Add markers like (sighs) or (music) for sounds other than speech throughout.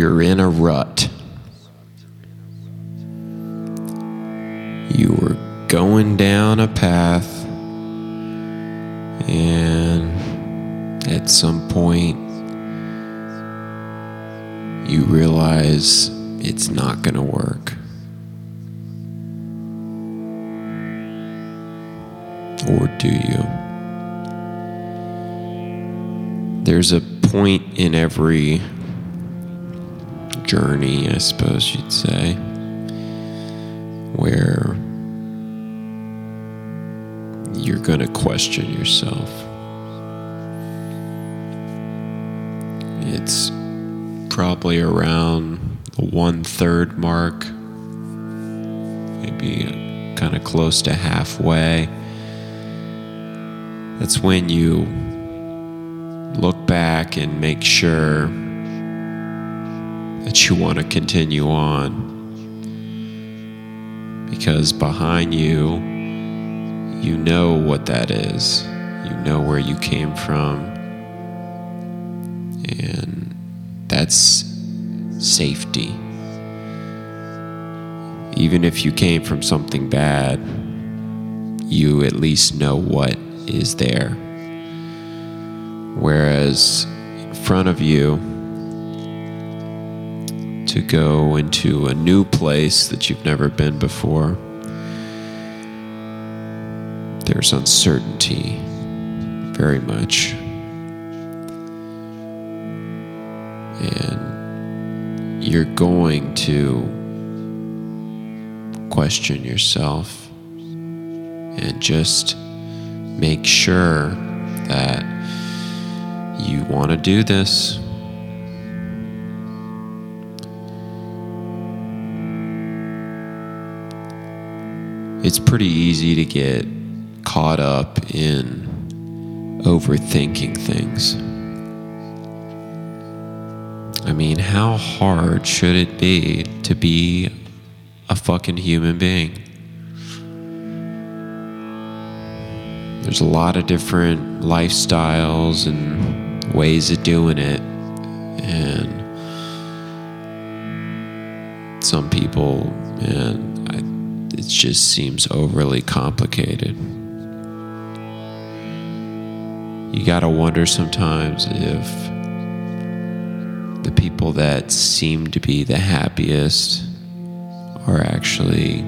You're in a rut. You were going down a path, and at some point, you realize it's not going to work. Or do you? There's a point in every journey, I suppose you'd say, where you're going to question yourself. It's probably around the one third mark, maybe kind of close to halfway. That's when you look back and make sure that you want to continue on. Because behind you, you know what that is. You know where you came from. And that's safety. Even if you came from something bad, you at least know what is there. Whereas in front of you, to go into a new place that you've never been before, there's uncertainty, very much. And you're going to question yourself and just make sure that you want to do this. It's pretty easy to get caught up in overthinking things. I mean, how hard should it be to be a fucking human being? There's a lot of different lifestyles and ways of doing it. And some people, it just seems overly complicated. You gotta wonder sometimes if the people that seem to be the happiest are actually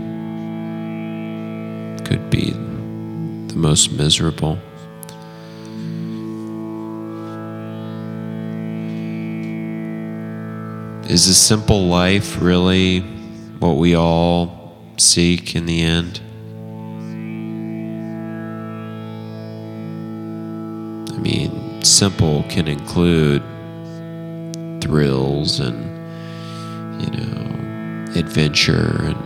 could be the most miserable. Is a simple life really what we all seek in the end? I mean, simple can include thrills and, you know, adventure and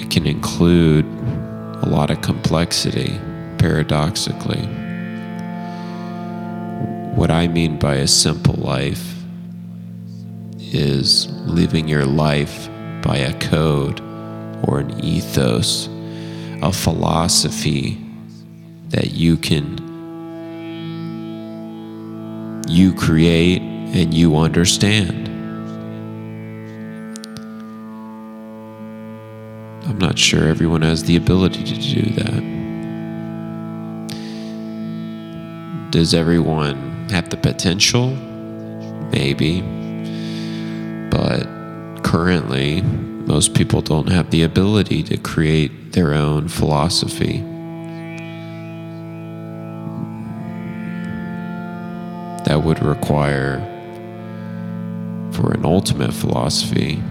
it can include a lot of complexity, paradoxically. What I mean by a simple life is living your life by a code or an ethos, a philosophy that you can you create and you understand. I'm not sure everyone has the ability to do that. Does everyone have the potential? Maybe. But currently, most people don't have the ability to create their own philosophy. That would require, for an ultimate philosophy,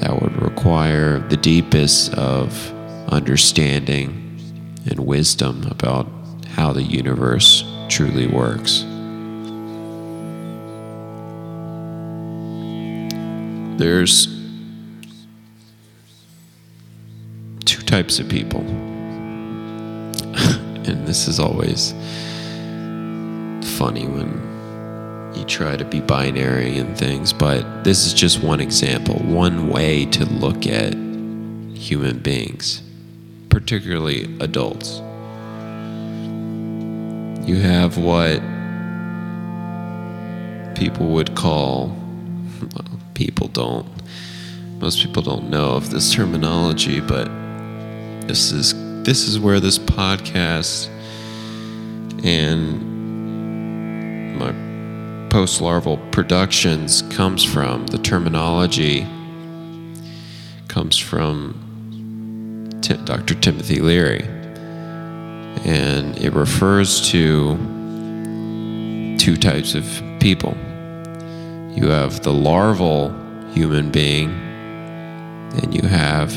that would require the deepest of understanding and wisdom about how the universe truly works. There's two types of people. (laughs) and this is always funny when you try to be binary and things, but this is just one example, one way to look at human beings, particularly adults. You have what people would call, people don't, most people don't know of this terminology, but this is this is where this podcast and my post larval productions comes from. The terminology comes from T- Dr. Timothy Leary, and it refers to two types of people. You have the larval human being, and you have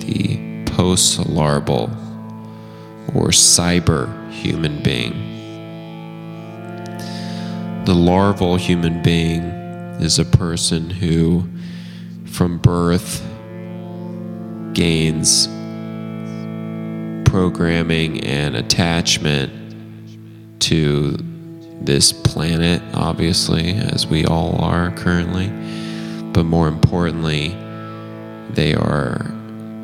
the post larval or cyber human being. The larval human being is a person who, from birth, gains programming and attachment to this planet, obviously, as we all are currently. But more importantly, they are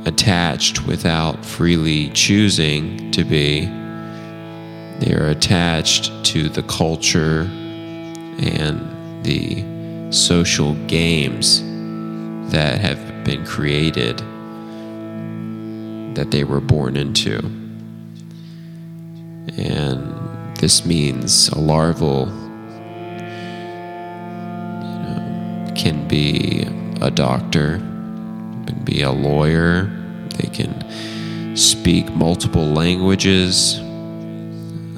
attached without freely choosing to be. They are attached to the culture and the social games that have been created that they were born into. And this means a larval can be a doctor, can be a lawyer, they can speak multiple languages,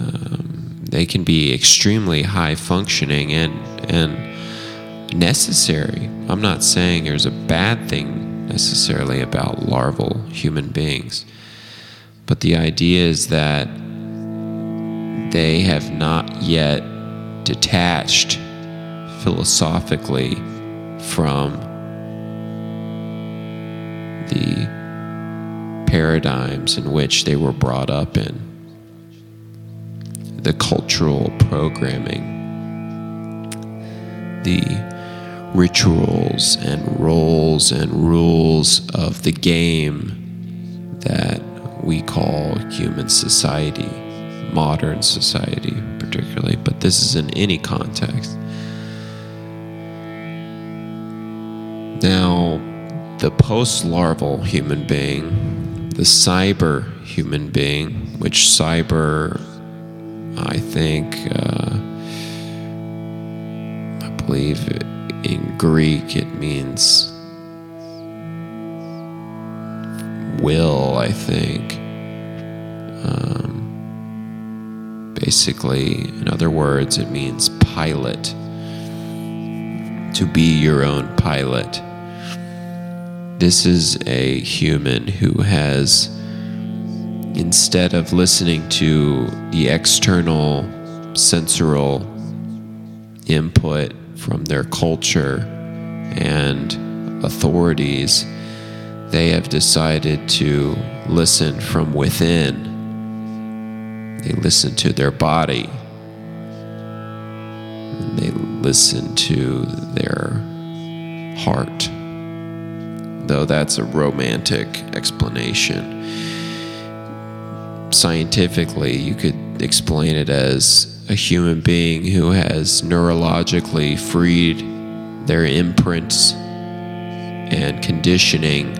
um, they can be extremely high functioning and, and necessary. I'm not saying there's a bad thing necessarily about larval human beings, but the idea is that they have not yet detached philosophically from the paradigms in which they were brought up in, the cultural programming, the rituals and roles and rules of the game that we call human society, modern society particularly, but this is in any context. Now, the post larval human being, the cyber human being, which cyber, I think, uh, I believe in Greek it means will, I think. Um, basically, in other words, it means pilot. To be your own pilot. This is a human who has, instead of listening to the external sensorial input from their culture and authorities, they have decided to listen from within. They listen to their body. They listen to their heart though that's a romantic explanation. Scientifically, you could explain it as a human being who has neurologically freed their imprints and conditioning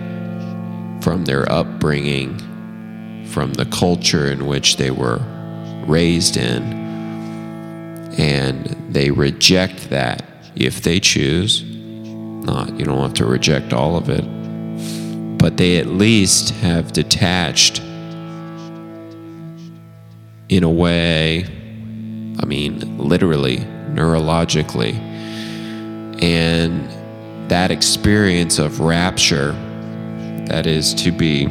from their upbringing, from the culture in which they were raised in, and they reject that if they choose not, you don't have to reject all of it. But they at least have detached in a way, I mean, literally, neurologically. And that experience of rapture, that is to be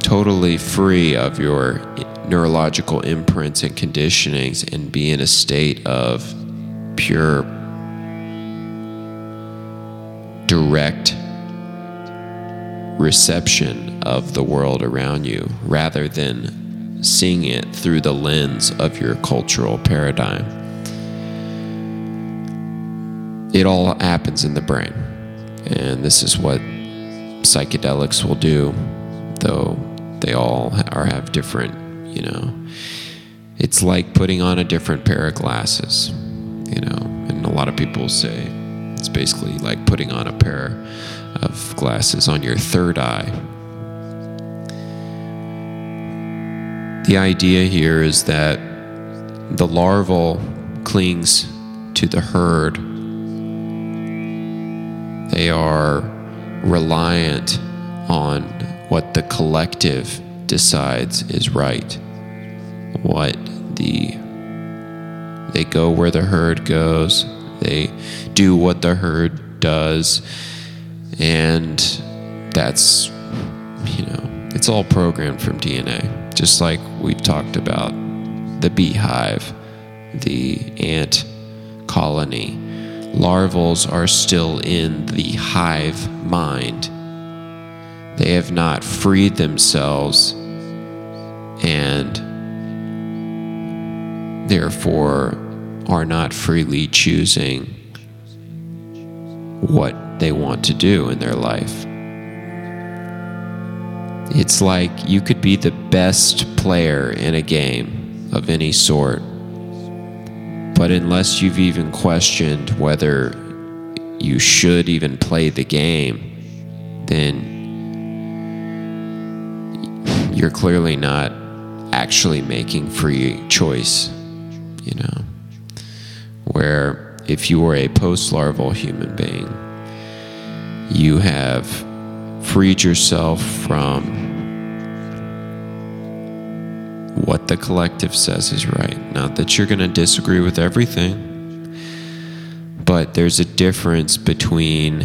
totally free of your neurological imprints and conditionings and be in a state of pure direct reception of the world around you rather than seeing it through the lens of your cultural paradigm. It all happens in the brain. And this is what psychedelics will do, though they all are have different, you know. It's like putting on a different pair of glasses. you know, and a lot of people say it's basically like putting on a pair of glasses on your third eye. The idea here is that the larval clings to the herd. They are reliant on what the collective decides is right. What the they go where the herd goes. They do what the herd does. And that's you know, it's all programmed from DNA just like we've talked about the beehive, the ant colony. Larvals are still in the hive mind. They have not freed themselves and therefore are not freely choosing what they want to do in their life. It's like you could be the best player in a game of any sort, but unless you've even questioned whether you should even play the game, then you're clearly not actually making free choice, you know. Where if you are a post larval human being, you have freed yourself from what the collective says is right. Not that you're going to disagree with everything, but there's a difference between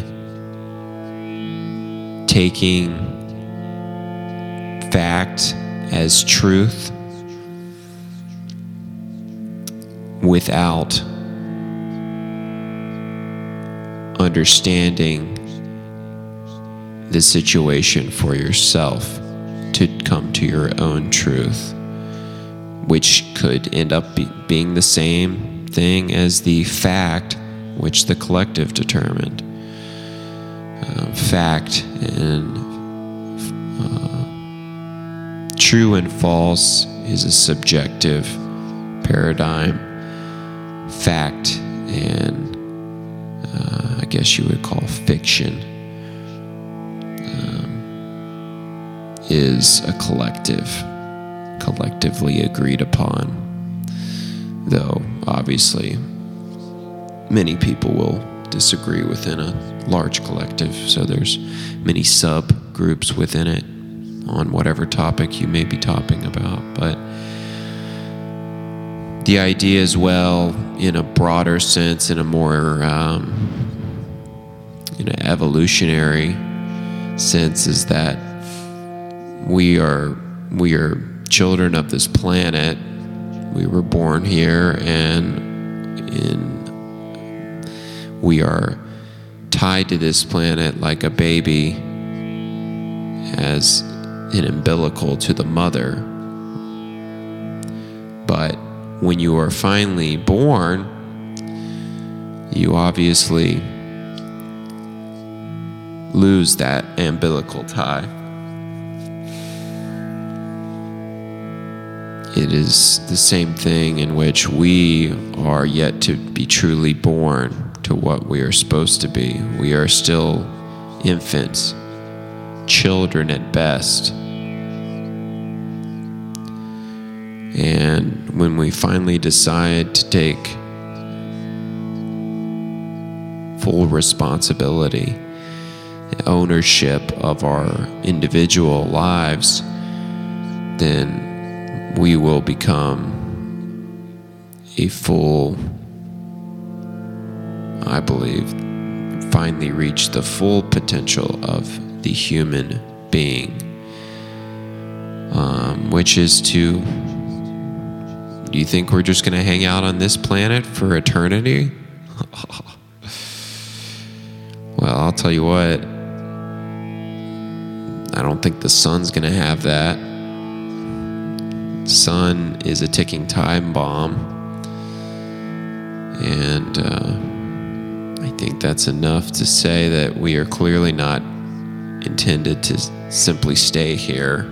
taking fact as truth without understanding the situation for yourself to come to your own truth, which could end up be, being the same thing as the fact which the collective determined. Uh, fact and uh, true and false is a subjective paradigm. Fact and guess you would call fiction is a collective, collectively agreed upon. Though, obviously, many people will disagree within a large collective, so there's many subgroups within it on whatever topic you may be talking about. But the idea as well, in a broader sense, in a more um, in an evolutionary sense, is that we are we are children of this planet. We were born here, and in we are tied to this planet like a baby as an umbilical to the mother. But when you are finally born, you obviously lose that umbilical tie. it is the same thing in which we are yet to be truly born to what we are supposed to be. We are still infants, children at best. And when we finally decide to take full responsibility, ownership of our individual lives, then we will become a full, I believe, finally reach the full potential of the human being, um, which is to. Do you think we're just going to hang out on this planet for eternity? (laughs) well, I'll tell you what. I don't think the sun's going to have that sun is a ticking time bomb. And uh, I think that's enough to say that we are clearly not intended to simply stay here.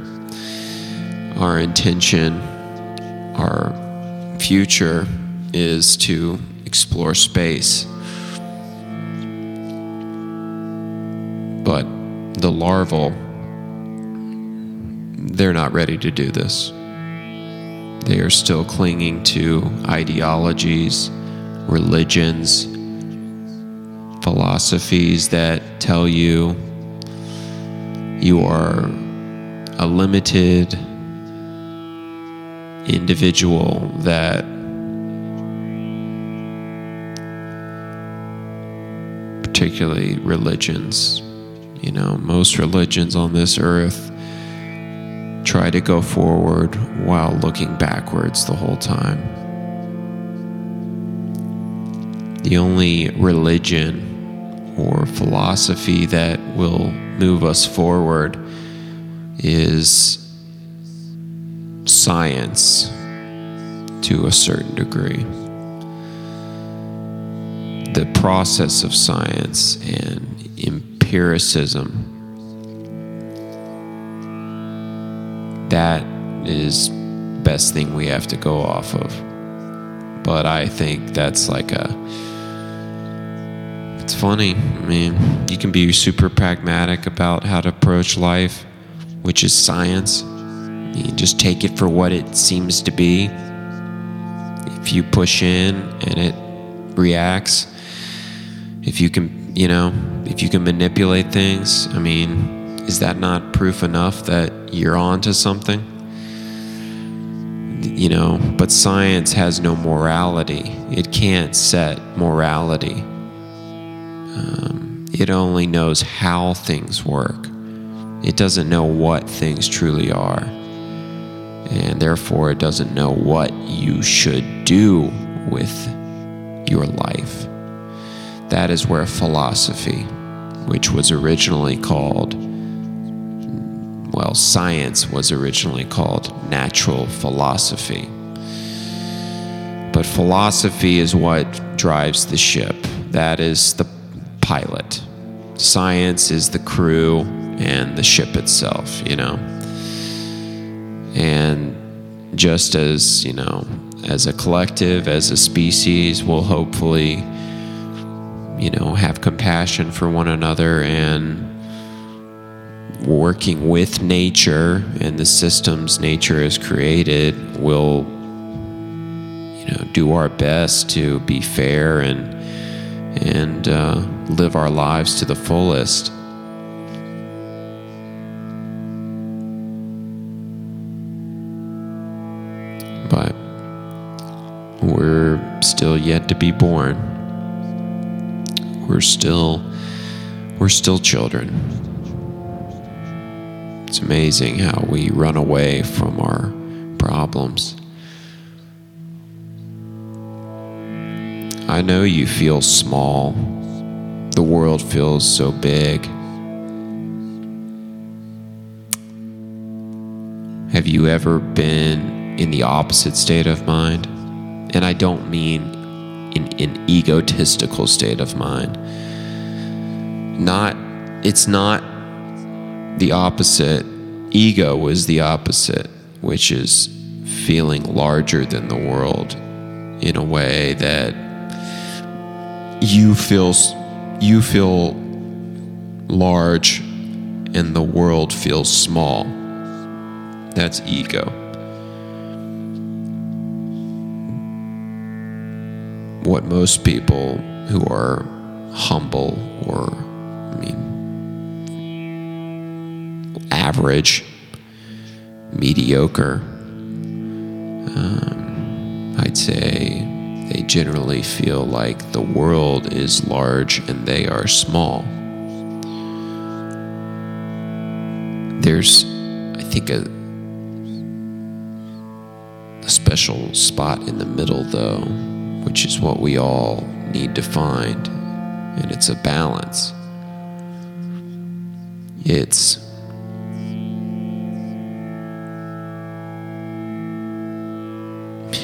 Our intention, our future is to explore space. But the larval, they're not ready to do this. They are still clinging to ideologies, religions, philosophies that tell you you are a limited individual that particularly religions you know most religions on this earth try to go forward while looking backwards the whole time the only religion or philosophy that will move us forward is science to a certain degree. The process of science and empiricism that is best thing we have to go off of. But I think that's like a it's funny. I mean, you can be super pragmatic about how to approach life, which is science. You just take it for what it seems to be. If you push in and it reacts, if you can, you know, if you can manipulate things, I mean, is that not proof enough that you're on to something? You know, but science has no morality. It can't set morality. Um, it only knows how things work. It doesn't know what things truly are. And therefore, it doesn't know what you should do with your life. That is where philosophy, which was originally called, well, science was originally called natural philosophy. But philosophy is what drives the ship. That is the pilot. Science is the crew and the ship itself, you know. And just as, you know, as a collective, as a species, we'll hopefully, you know, have compassion for one another and working with nature and the systems nature has created, we'll, you know, do our best to be fair and and uh, live our lives to the fullest. But we're still yet to be born. We're still we're still children. It's amazing how we run away from our problems. I know you feel small. The world feels so big. Have you ever been in the opposite state of mind? And I don't mean in an egotistical state of mind. Not, it's not the opposite. Ego is the opposite, which is feeling larger than the world in a way that you feel you feel large and the world feels small. That's ego. What most people who are humble or I mean average, mediocre, um, I'd say they generally feel like the world is large and they are small. There's, I think, a, a special spot in the middle, though, which is what we all need to find, and it's a balance. It's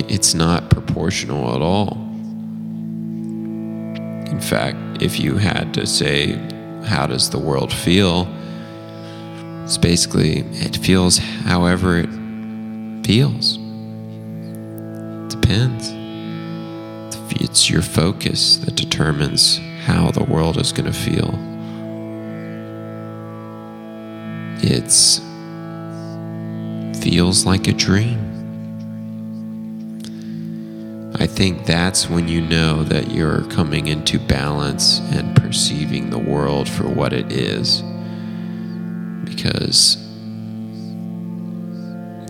it's not proportional at all. In fact, if you had to say, how does the world feel? It's basically, it feels however it feels. Depends. It's your focus that determines how the world is going to feel. It's feels like a dream. Think that's when you know that you're coming into balance and perceiving the world for what it is. Because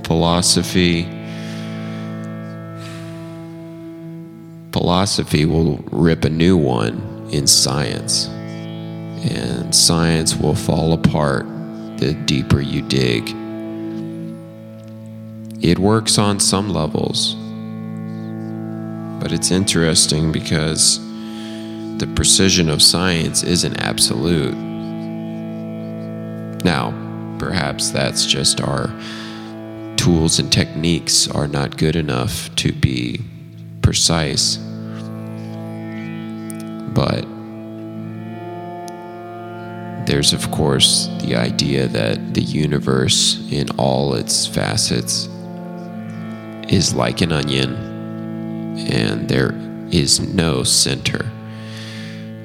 philosophy philosophy will rip a new one in science. And science will fall apart the deeper you dig. It works on some levels but it's interesting because the precision of science isn't absolute. Now, perhaps that's just our tools and techniques are not good enough to be precise. But there's, of course, the idea that the universe, in all its facets, is like an onion and there is no center.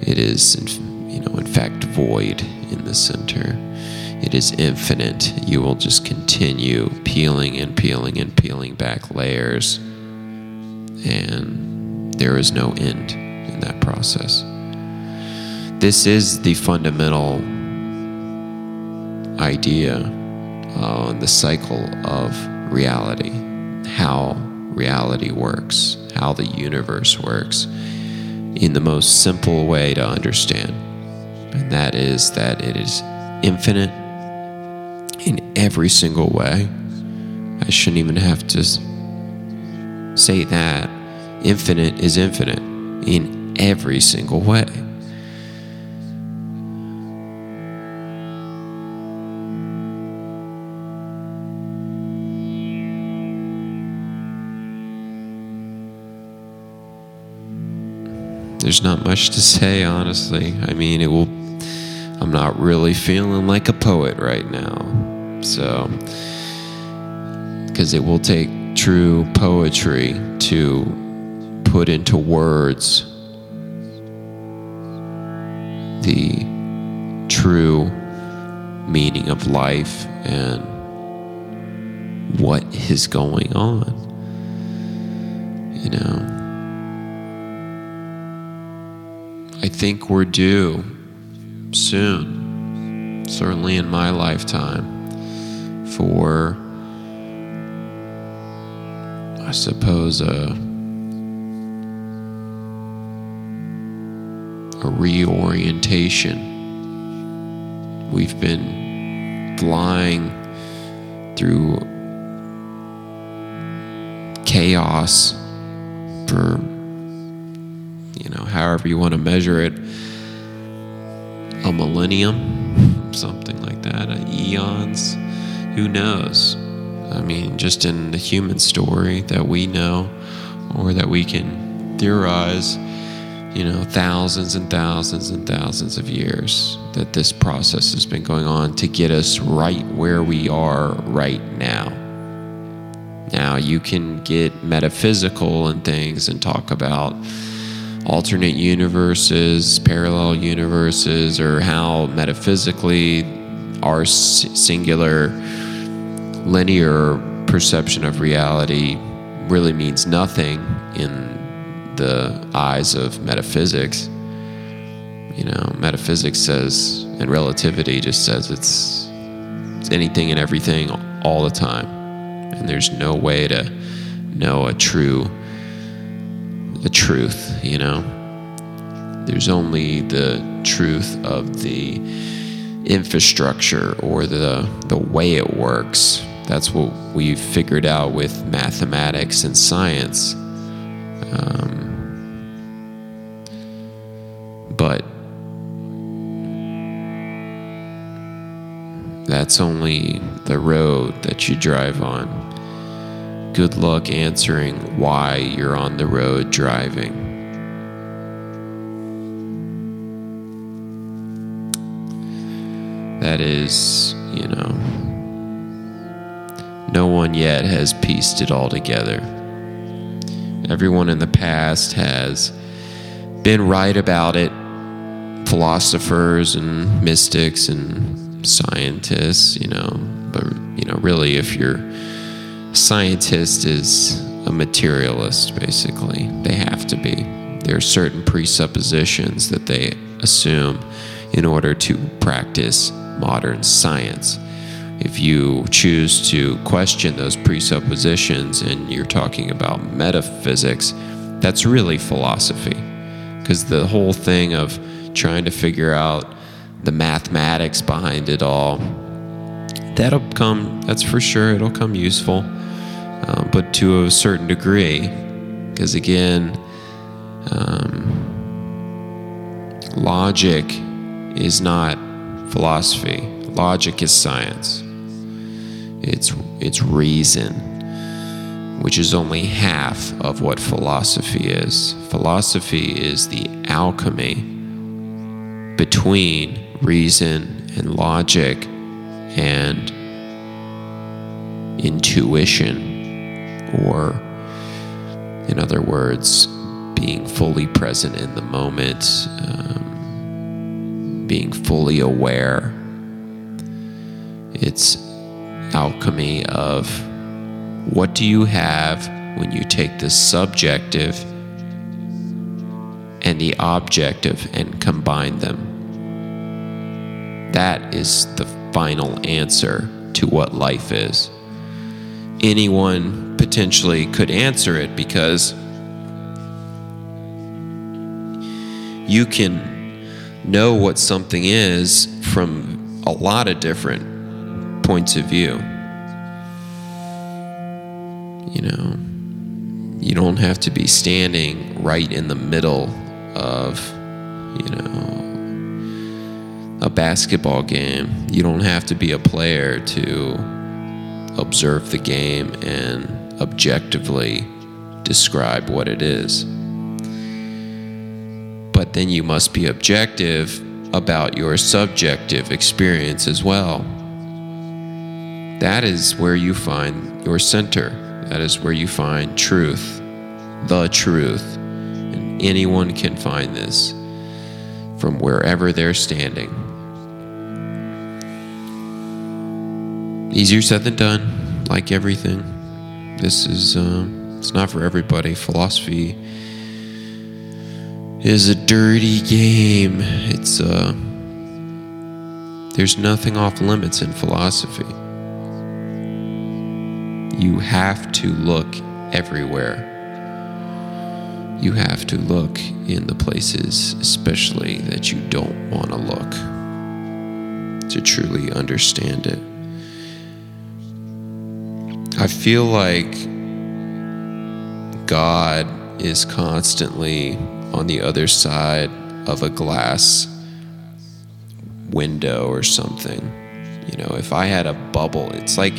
It is, you know, in fact, void in the center. It is infinite. You will just continue peeling and peeling and peeling back layers, and there is no end in that process. This is the fundamental idea on uh, the cycle of reality, how reality works how the universe works in the most simple way to understand. And that is that it is infinite in every single way. I shouldn't even have to say that. Infinite is infinite in every single way. There's not much to say, honestly. I mean, it will. I'm not really feeling like a poet right now. So, because it will take true poetry to put into words the true meaning of life and what is going on. You know. I think we're due soon, certainly in my lifetime, for, I suppose, a, a reorientation. We've been flying through chaos for however you want to measure it, a millennium, something like that, eons, who knows? I mean, just in the human story that we know or that we can theorize, you know, thousands and thousands and thousands of years that this process has been going on to get us right where we are right now. Now, you can get metaphysical and things and talk about alternate universes, parallel universes, or how metaphysically our singular linear perception of reality really means nothing in the eyes of metaphysics. You know, metaphysics says, and relativity just says it's, it's anything and everything all the time. And there's no way to know a true the truth, you know? There's only the truth of the infrastructure or the, the way it works. That's what we've figured out with mathematics and science. Um, but that's only the road that you drive on good luck answering why you're on the road driving. That is, you know, no one yet has pieced it all together. Everyone in the past has been right about it. Philosophers and mystics and scientists, you know, but you know, really, if you're scientist is a materialist, basically, they have to be. There are certain presuppositions that they assume in order to practice modern science. If you choose to question those presuppositions and you're talking about metaphysics, that's really philosophy. Because the whole thing of trying to figure out the mathematics behind it all, that'll come, that's for sure, it'll come useful, um, but to a certain degree. Because again, um, logic is not philosophy. Logic is science. It's it's reason, which is only half of what philosophy is. Philosophy is the alchemy between reason and logic and intuition or in other words being fully present in the moment um, being fully aware it's alchemy of what do you have when you take the subjective and the objective and combine them. That is the final answer to what life is. Anyone potentially could answer it because you can know what something is from a lot of different points of view. You know, you don't have to be standing right in the middle of, you know, a basketball game. You don't have to be a player to observe the game and objectively describe what it is. But then you must be objective about your subjective experience as well. That is where you find your center. That is where you find truth, the truth. And anyone can find this from wherever they're standing. Easier said than done, like everything. This is, uh, it's not for everybody. Philosophy is a dirty game. It's, uh, there's nothing off limits in philosophy you have to look everywhere. You have to look in the places, especially that you don't want to look, to truly understand it. I feel like God is constantly on the other side of a glass window or something. You know, if I had a bubble, it's like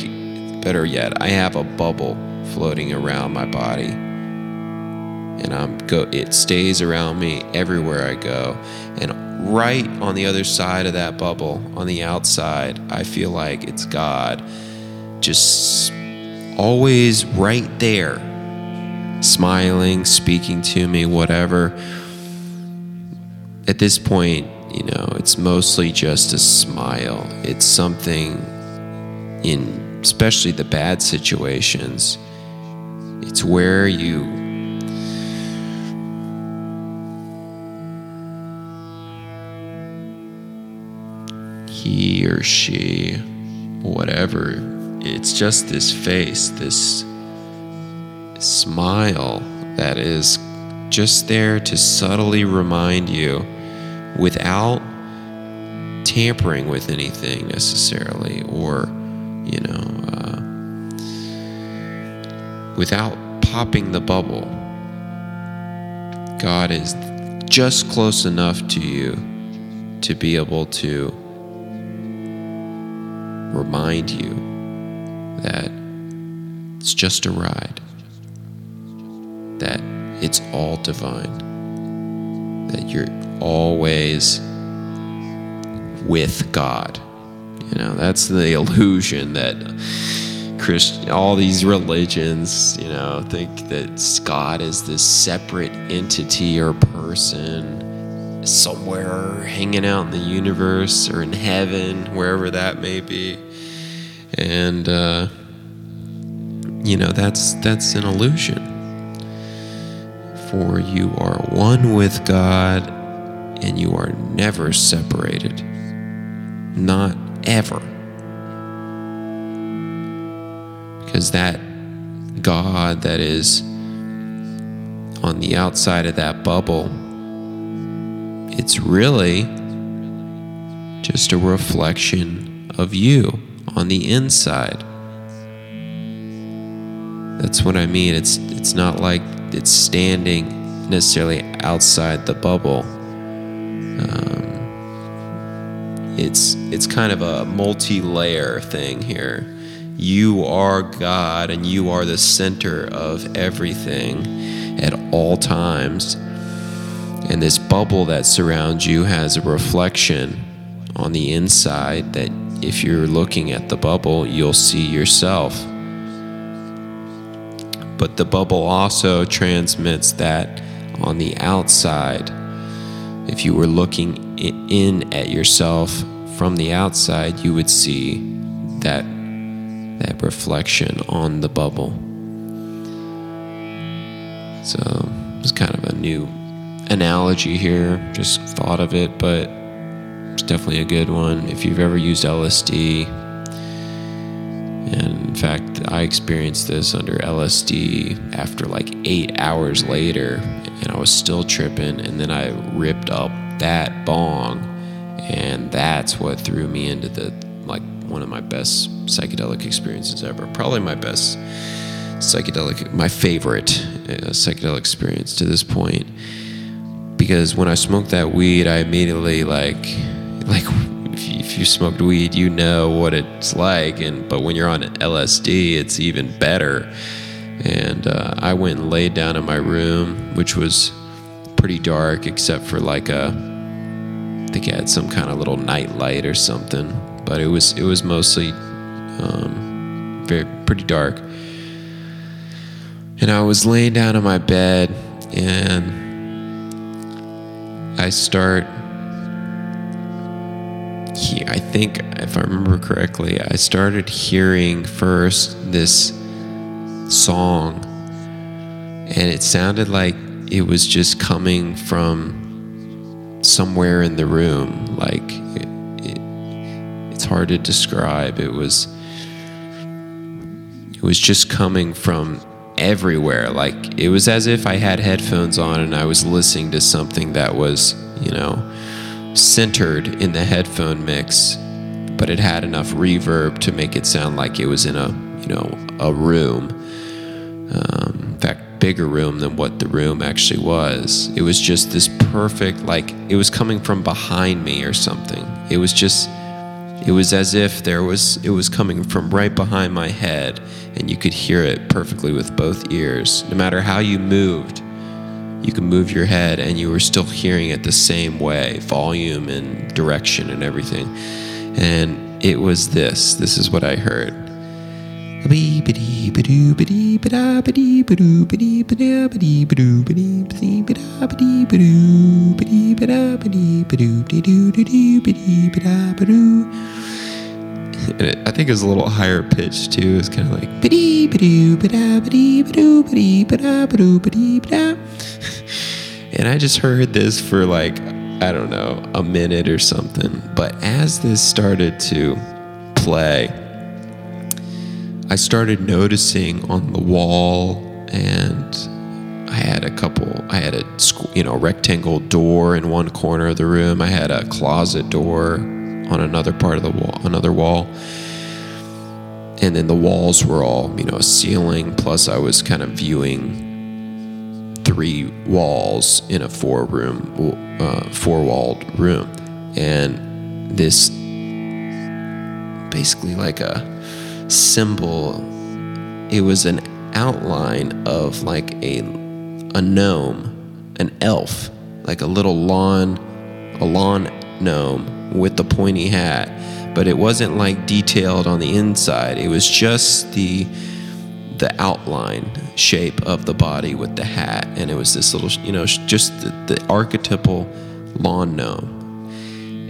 Better yet, I have a bubble floating around my body. And I'm go it stays around me everywhere I go. And right on the other side of that bubble, on the outside, I feel like it's God just always right there, smiling, speaking to me, whatever. At this point, you know, it's mostly just a smile. It's something in especially the bad situations, it's where you he or she, whatever, it's just this face, this smile that is just there to subtly remind you without tampering with anything necessarily or you know, uh, without popping the bubble. God is just close enough to you to be able to remind you that it's just a ride, that it's all divine, that you're always with God. You know, that's the illusion that Christ, all these religions, you know, think that God is this separate entity or person somewhere hanging out in the universe or in heaven, wherever that may be. And, uh, you know, that's, that's an illusion. For you are one with God and you are never separated. Not ever. Because that God that is on the outside of that bubble, it's really just a reflection of you on the inside. That's what I mean. It's it's not like it's standing necessarily outside the bubble. Um, it's it's kind of a multi-layer thing here. You are God and you are the center of everything at all times. And this bubble that surrounds you has a reflection on the inside that if you're looking at the bubble, you'll see yourself. But the bubble also transmits that on the outside. If you were looking in at yourself from the outside, you would see that that reflection on the bubble. So it's kind of a new analogy here. Just thought of it, but definitely a good one. If you've ever used LSD, and in fact, I experienced this under LSD after like eight hours later, and I was still tripping, and then I ripped up that bong, and that's what threw me into the like one of my best psychedelic experiences ever. Probably my best psychedelic, my favorite uh, psychedelic experience to this point. Because when I smoked that weed, I immediately like, like if you, if you smoked weed, you know what it's like, and but when you're on LSD, it's even better. And uh, I went and laid down in my room, which was pretty dark, except for like a, I think I had some kind of little night light or something but it was it was mostly um, very pretty dark. And I was laying down on my bed, and I start. He, I think, if I remember correctly, I started hearing first this song, and it sounded like it was just coming from somewhere in the room, like it's hard to describe. It was it was just coming from everywhere. Like it was as if I had headphones on and I was listening to something that was, you know, centered in the headphone mix, but it had enough reverb to make it sound like it was in a, you know, a room. Um, in fact, bigger room than what the room actually was. It was just this perfect, like it was coming from behind me or something. It was just it was as if there was it was coming from right behind my head and you could hear it perfectly with both ears. No matter how you moved, you could move your head and you were still hearing it the same way, volume and direction and everything. And it was this. This is what I heard. And I think it was a little higher pitch too. It's kind of like and I just heard this for like I don't know a minute or something. But as this started to play, I started noticing on the wall and I had a couple I had a you know rectangle door in one corner of the room. I had a closet door on another part of the wall, another wall. And then the walls were all, you know, ceiling. Plus, I was kind of viewing three walls in a four room, uh, four walled room. And this basically like a symbol, it was an outline of like a, a gnome, an elf, like a little lawn, a lawn gnome with the pointy hat, but it wasn't like detailed on the inside. It was just the the outline shape of the body with the hat, and it was this little, you know, just the, the archetypal lawn gnome,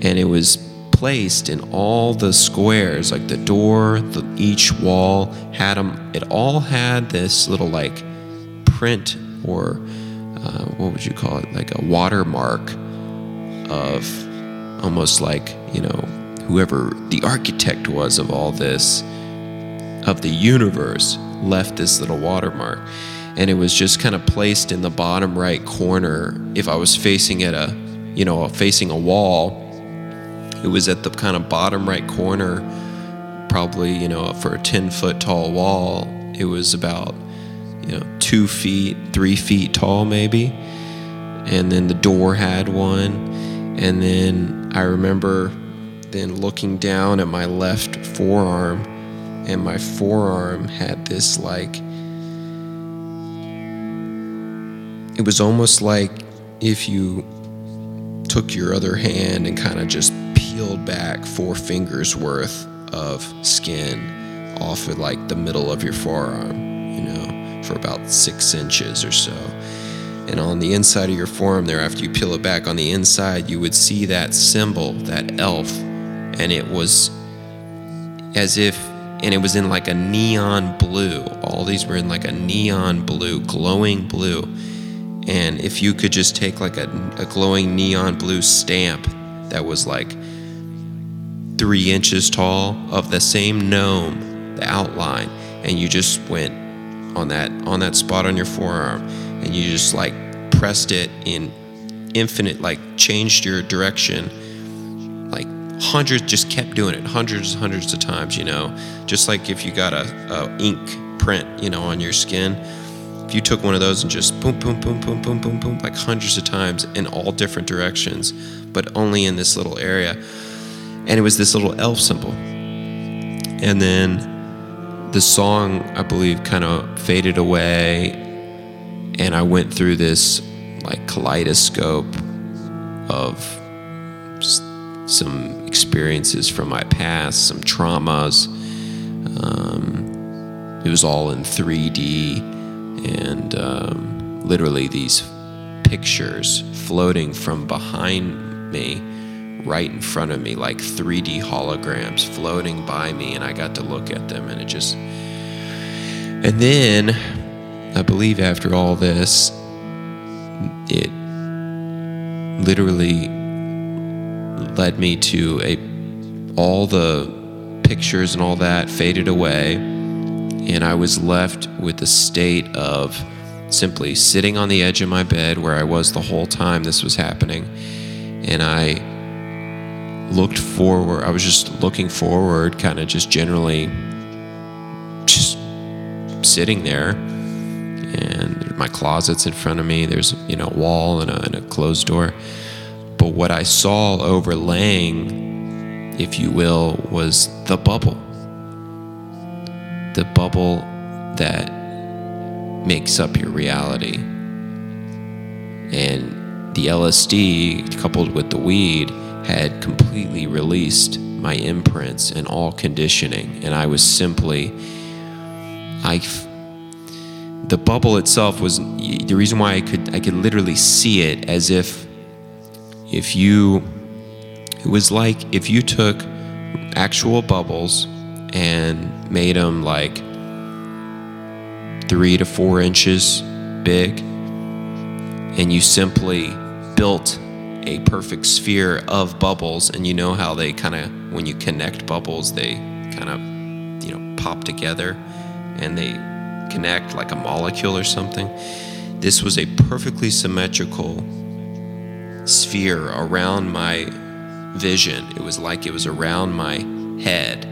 and it was placed in all the squares, like the door, the, each wall had them. It all had this little like print or uh, what would you call it, like a watermark of almost like you know whoever the architect was of all this of the universe left this little watermark. And it was just kind of placed in the bottom right corner. If I was facing at a, you know, facing a wall, it was at the kind of bottom right corner, probably, you know, for a 10 foot tall wall. It was about, you know, two feet, three feet tall, maybe. And then the door had one. And then I remember then looking down at my left forearm and my forearm had this like it was almost like if you took your other hand and kind of just peeled back four fingers worth of skin off of like the middle of your forearm, you know, for about six inches or so. And on the inside of your forearm, there, after you peel it back on the inside, you would see that symbol, that elf, and it was as if and it was in like a neon blue. All these were in like a neon blue, glowing blue. And if you could just take like a, a glowing neon blue stamp that was like three inches tall of the same gnome, the outline, and you just went on that on that spot on your forearm, and you just like pressed it in infinite, like changed your direction hundreds just kept doing it hundreds and hundreds of times you know. Just like if you got a, a, ink print you know on your skin if you took one of those and just boom boom boom boom boom boom boom like hundreds of times in all different directions but only in this little area. And it was this little elf symbol. And then the song i believe kind of faded away and i went through this like kaleidoscope of some experiences from my past, some traumas. Um, it was all in 3D and um, literally these pictures floating from behind me right in front of me like 3D holograms floating by me and I got to look at them and it just and then I believe after all this it literally led me to a all the pictures and all that faded away and I was left with the state of simply sitting on the edge of my bed where I was the whole time this was happening and I looked forward I was just looking forward kind of just generally just sitting there and my closet's in front of me there's you know a wall and a, and a closed door what I saw overlaying, if you will, was the bubble. The bubble that makes up your reality. And the LSD, coupled with the weed, had completely released my imprints and all conditioning. And I was simply, I, the bubble itself was the reason why I could, I could literally see it as if if you it was like if you took actual bubbles and made them like three to four inches big and you simply built a perfect sphere of bubbles and you know how they kind of when you connect bubbles they kind of you know pop together and they connect like a molecule or something this was a perfectly symmetrical sphere around my vision. It was like it was around my head,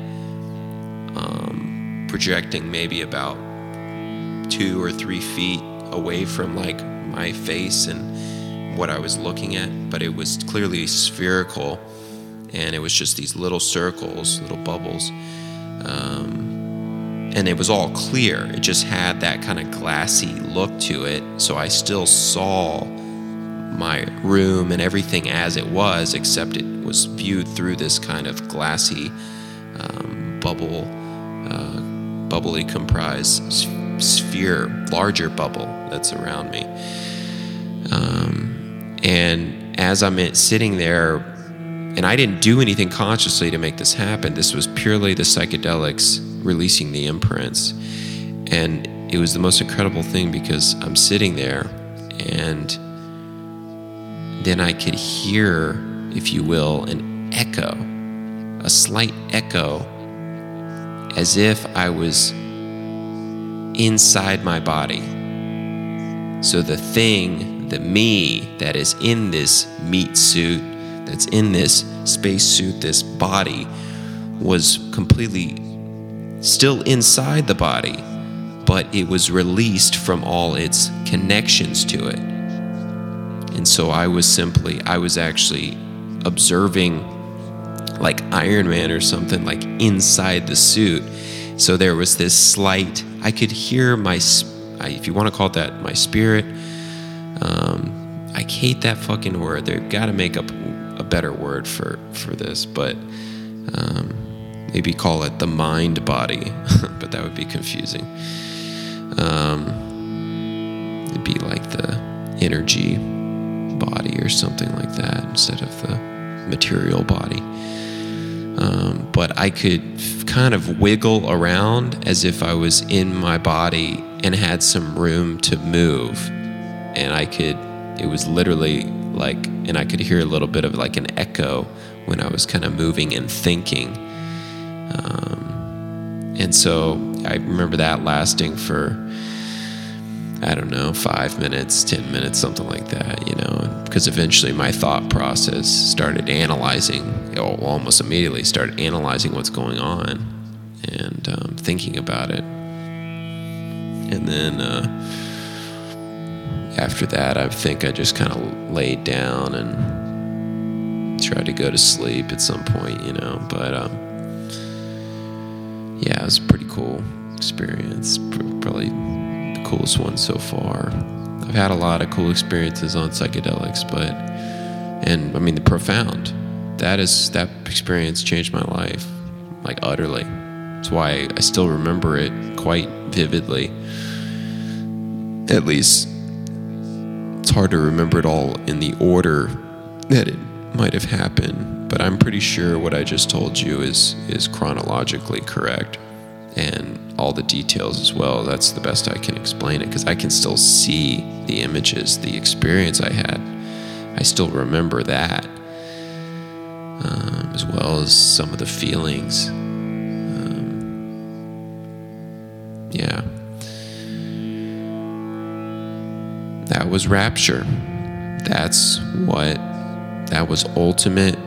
um, projecting maybe about two or three feet away from like my face and what I was looking at. But it was clearly spherical, and it was just these little circles, little bubbles. Um, and it was all clear. It just had that kind of glassy look to it. So I still saw my room and everything as it was, except it was viewed through this kind of glassy um, bubble, uh, bubbly comprised sphere, larger bubble that's around me. Um, and as I'm sitting there, and I didn't do anything consciously to make this happen, this was purely the psychedelics releasing the imprints. And it was the most incredible thing because I'm sitting there and then I could hear, if you will, an echo, a slight echo, as if I was inside my body. So the thing, the me that is in this meat suit, that's in this space suit, this body, was completely still inside the body, but it was released from all its connections to it. And so I was simply, I was actually observing like Iron Man or something, like inside the suit. So there was this slight, I could hear my, if you want to call it that, my spirit. Um, I hate that fucking word. They've got to make up a better word for, for this, but um, maybe call it the mind body, (laughs) but that would be confusing. Um, it'd be like the energy body or something like that instead of the material body. Um, but I could kind of wiggle around as if I was in my body and had some room to move. And I could, it was literally like, and I could hear a little bit of like an echo when I was kind of moving and thinking. Um, and so I remember that lasting for I don't know, five minutes, 10 minutes, something like that, you know, because eventually my thought process started analyzing, almost immediately started analyzing what's going on and um, thinking about it. And then uh, after that, I think I just kind of laid down and tried to go to sleep at some point, you know, but um, yeah, it was a pretty cool experience. Probably coolest one so far. I've had a lot of cool experiences on psychedelics, but and I mean the profound. That is that experience changed my life like utterly. That's why I still remember it quite vividly. At least it's hard to remember it all in the order that it might have happened, but I'm pretty sure what I just told you is is chronologically correct and all the details as well. That's the best I can explain it because I can still see the images, the experience I had. I still remember that, um, as well as some of the feelings. Um, yeah. That was rapture. That's what, that was ultimate,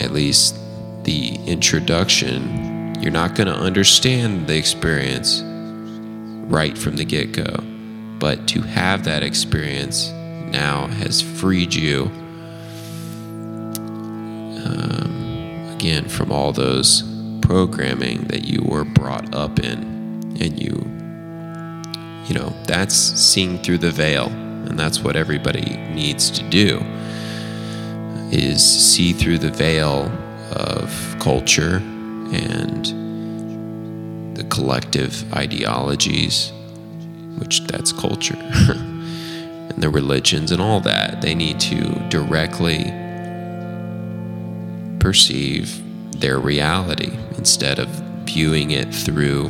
at least the introduction you're not going to understand the experience right from the get go. But to have that experience now has freed you, um, again, from all those programming that you were brought up in. And you, you know, that's seeing through the veil. And that's what everybody needs to do is see through the veil of culture and the collective ideologies, which that's culture, (laughs) and the religions and all that, they need to directly perceive their reality instead of viewing it through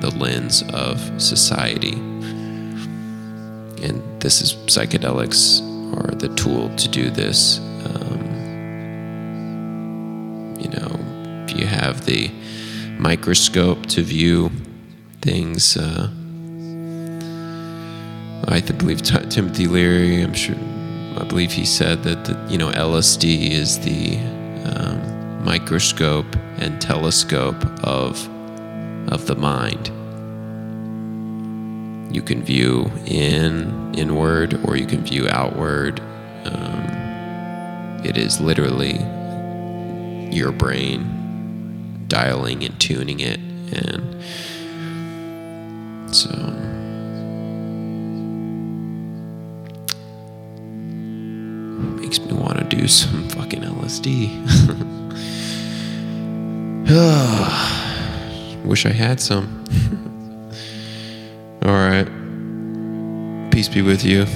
the lens of society. And this is psychedelics are the tool to do this. Have the microscope to view things. Uh, I believe t- Timothy Leary. I'm sure. I believe he said that the, you know LSD is the um, microscope and telescope of of the mind. You can view in inward or you can view outward. Um, it is literally your brain dialing and tuning it. And so, makes me want to do some fucking LSD. (sighs) Wish I had some. (laughs) All right. Peace be with you.